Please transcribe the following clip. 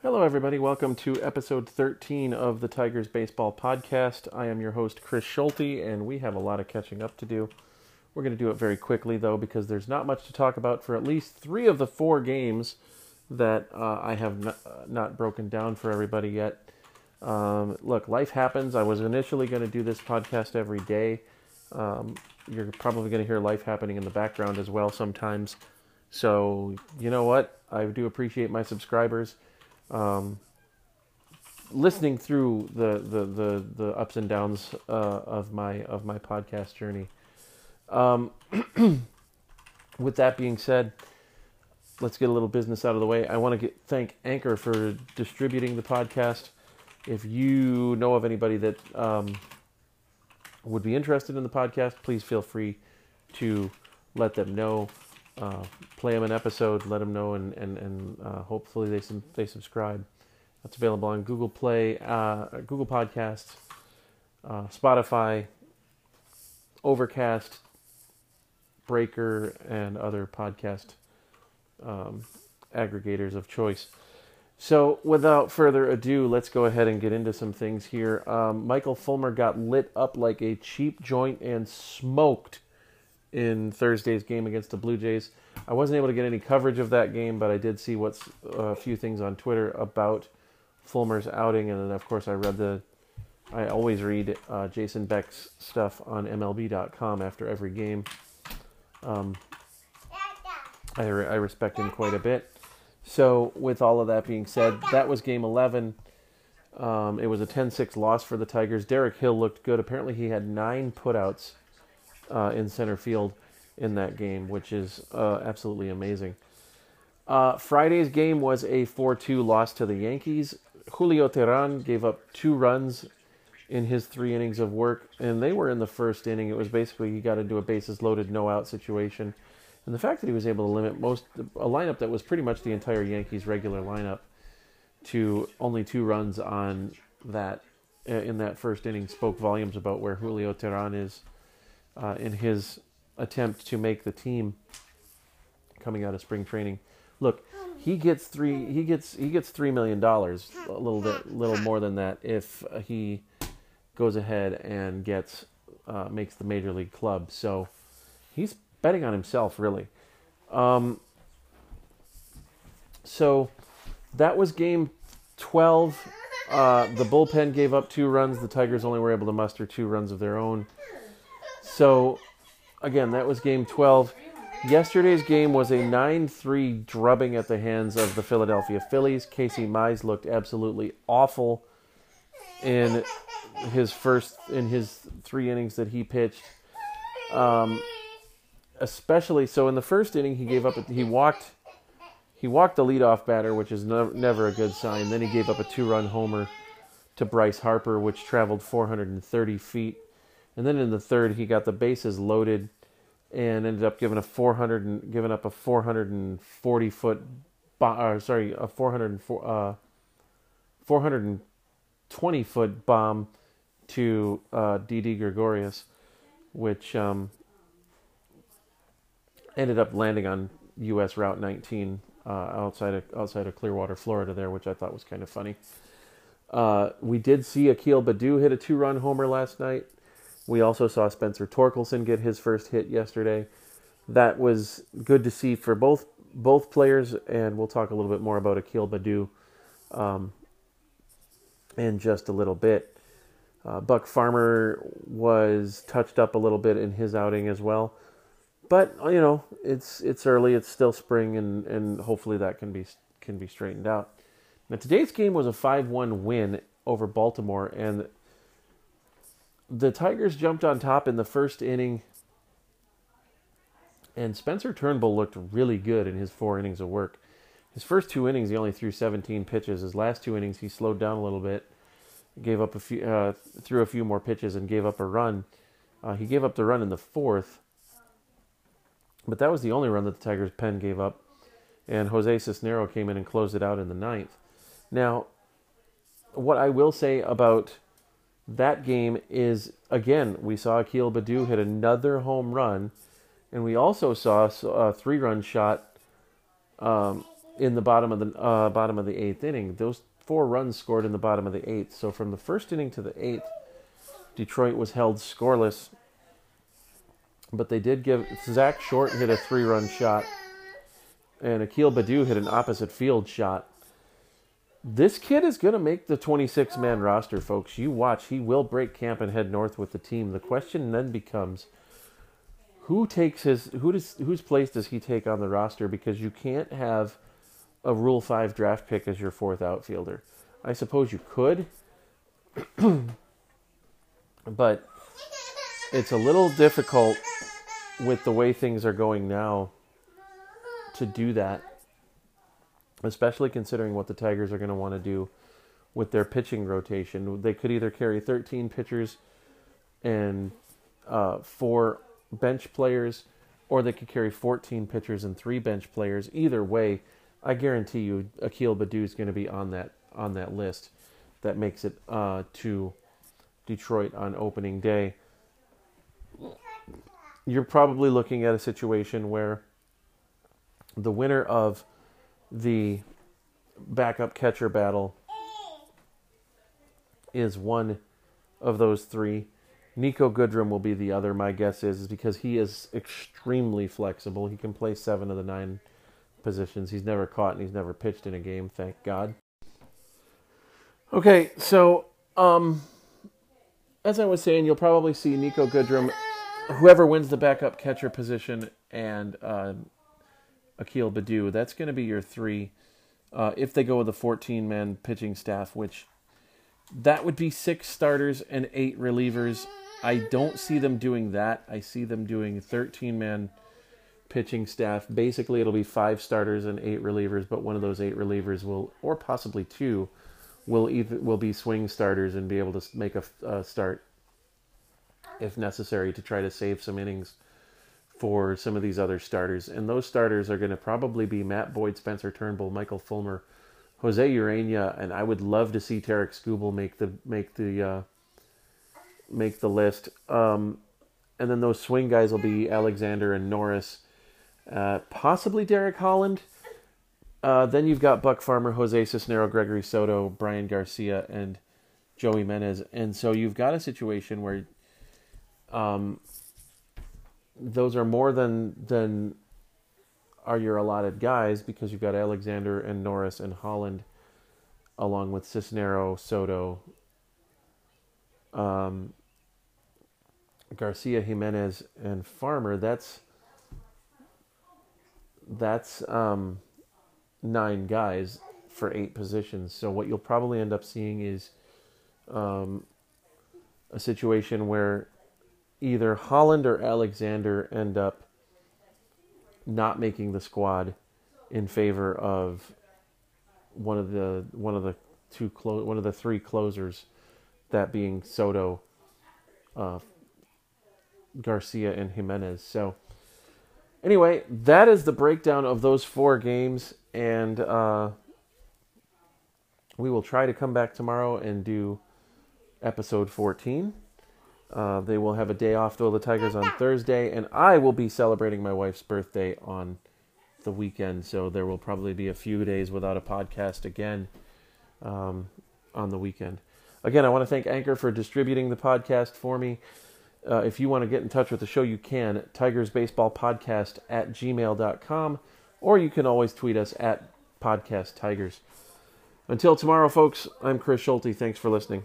Hello, everybody. Welcome to episode 13 of the Tigers Baseball Podcast. I am your host, Chris Schulte, and we have a lot of catching up to do. We're going to do it very quickly, though, because there's not much to talk about for at least three of the four games that uh, I have not, uh, not, broken down for everybody yet. Um, look, life happens. I was initially going to do this podcast every day. Um, you're probably going to hear life happening in the background as well sometimes. So, you know what? I do appreciate my subscribers um, listening through the, the, the, the ups and downs uh, of my of my podcast journey. Um, with that being said, let's get a little business out of the way. I want to get, thank Anchor for distributing the podcast. If you know of anybody that um, would be interested in the podcast, please feel free to let them know uh, play them an episode, let them know, and and and uh, hopefully they they subscribe. That's available on Google Play, uh, Google Podcasts, uh, Spotify, Overcast, Breaker, and other podcast um, aggregators of choice. So, without further ado, let's go ahead and get into some things here. Um, Michael Fulmer got lit up like a cheap joint and smoked in Thursday's game against the Blue Jays. I wasn't able to get any coverage of that game, but I did see what's a few things on Twitter about Fulmer's outing, and then of course I read the. I always read uh, Jason Beck's stuff on MLB.com after every game. Um, I, re- I respect him quite a bit. So, with all of that being said, that was game 11. Um, it was a 10 6 loss for the Tigers. Derek Hill looked good. Apparently, he had nine putouts uh, in center field in that game, which is uh, absolutely amazing. Uh, Friday's game was a 4 2 loss to the Yankees. Julio Teheran gave up two runs in his three innings of work, and they were in the first inning. It was basically he got into a bases loaded, no out situation. And the fact that he was able to limit most a lineup that was pretty much the entire Yankees regular lineup to only two runs on that uh, in that first inning spoke volumes about where Julio Teheran is uh, in his attempt to make the team coming out of spring training. Look, he gets three. He gets he gets three million dollars, a little bit, little more than that, if he goes ahead and gets uh, makes the major league club. So he's betting on himself, really. Um, so that was game twelve. Uh, the bullpen gave up two runs. The Tigers only were able to muster two runs of their own. So, again, that was game 12. Yesterday's game was a 9 3 drubbing at the hands of the Philadelphia Phillies. Casey Mize looked absolutely awful in his first in his three innings that he pitched. Um, especially so in the first inning he gave up a, he walked he walked the leadoff batter, which is no, never a good sign. Then he gave up a two-run homer to Bryce Harper, which traveled 430 feet. And then in the third, he got the bases loaded and ended up giving a 400 and giving up a 440 foot, uh, sorry, a 404, uh, 420 foot bomb to uh, Didi Gregorius, which um, ended up landing on U.S. Route 19 uh, outside of outside of Clearwater, Florida, there, which I thought was kind of funny. Uh, we did see Akil Baddoo hit a two-run homer last night. We also saw Spencer Torkelson get his first hit yesterday. That was good to see for both both players, and we'll talk a little bit more about Akil Baddoo um, in just a little bit. Uh, Buck Farmer was touched up a little bit in his outing as well, but you know it's it's early, it's still spring, and and hopefully that can be can be straightened out. Now today's game was a five one win over Baltimore, and the Tigers jumped on top in the first inning, and Spencer Turnbull looked really good in his four innings of work. His first two innings, he only threw 17 pitches. His last two innings, he slowed down a little bit, gave up a few, uh, threw a few more pitches, and gave up a run. Uh, he gave up the run in the fourth, but that was the only run that the Tigers' pen gave up. And Jose Cisnero came in and closed it out in the ninth. Now, what I will say about that game is again we saw Akil Baddoo hit another home run, and we also saw a three-run shot um, in the bottom of the uh, bottom of the eighth inning. Those four runs scored in the bottom of the eighth. So from the first inning to the eighth, Detroit was held scoreless. But they did give Zach Short hit a three run shot, and Akil Baddoo hit an opposite field shot. This kid is going to make the 26 man roster, folks. You watch. He will break camp and head north with the team. The question then becomes who takes his who does whose place does he take on the roster because you can't have a rule 5 draft pick as your fourth outfielder. I suppose you could but it's a little difficult with the way things are going now to do that especially considering what the Tigers are going to want to do with their pitching rotation. They could either carry 13 pitchers and uh, four bench players, or they could carry 14 pitchers and three bench players. Either way, I guarantee you, Akil Baddoo is going to be on that on that list. That makes it uh, to Detroit on opening day. You're probably looking at a situation where the winner of the backup catcher battle is one of those three. Niko Goodrum will be the other. My guess is, is because he is extremely flexible. He can play seven of the nine positions. He's never caught and he's never pitched in a game. Thank God. Okay, so um, as I was saying, you'll probably see Niko Goodrum, whoever wins the backup catcher position, and uh, Akil Baddoo. That's going to be your three. Uh, if they go with a 14 man pitching staff, which that would be six starters and eight relievers. I don't see them doing that. I see them doing 13 man pitching staff. Basically, it'll be five starters and eight relievers, but one of those eight relievers will, or possibly two, will either will be swing starters and be able to make a, a start if necessary to try to save some innings for some of these other starters. And those starters are going to probably be Matt Boyd, Spencer Turnbull, Michael Fulmer, Jose Urena, and I would love to see Tarik Skubal make the make the uh, make the list. Um, and then those swing guys will be Alexander and Norris, uh, possibly Derek Holland. Uh, then you've got Buck Farmer, Jose Cisnero, Gregory Soto, Bryan Garcia, and Joey Jimenez. And so you've got a situation where um, those are more than than are your allotted guys because you've got Alexander and Norris and Holland, along with Cisnero, Soto, um, Garcia, Jimenez, and Farmer. That's that's um, nine guys for eight positions. So what you'll probably end up seeing is um, a situation where either Holland or Alexander end up not making the squad in favor of one of the one of the two clo- one of the three closers, that being Soto, uh, Garcia, and Jimenez. So anyway, that is the breakdown of those four games, and uh, we will try to come back tomorrow and do episode fourteen. Uh, they will have a day off, though, the Tigers on Thursday, and I will be celebrating my wife's birthday on the weekend, so there will probably be a few days without a podcast again um, on the weekend. Again, I want to thank Anchor for distributing the podcast for me. Uh, if you want to get in touch with the show, you can. Tigers Baseball Podcast at gmail.com, or you can always tweet us at Podcast Tigers. Until tomorrow, folks, I'm Chris Schulte. Thanks for listening.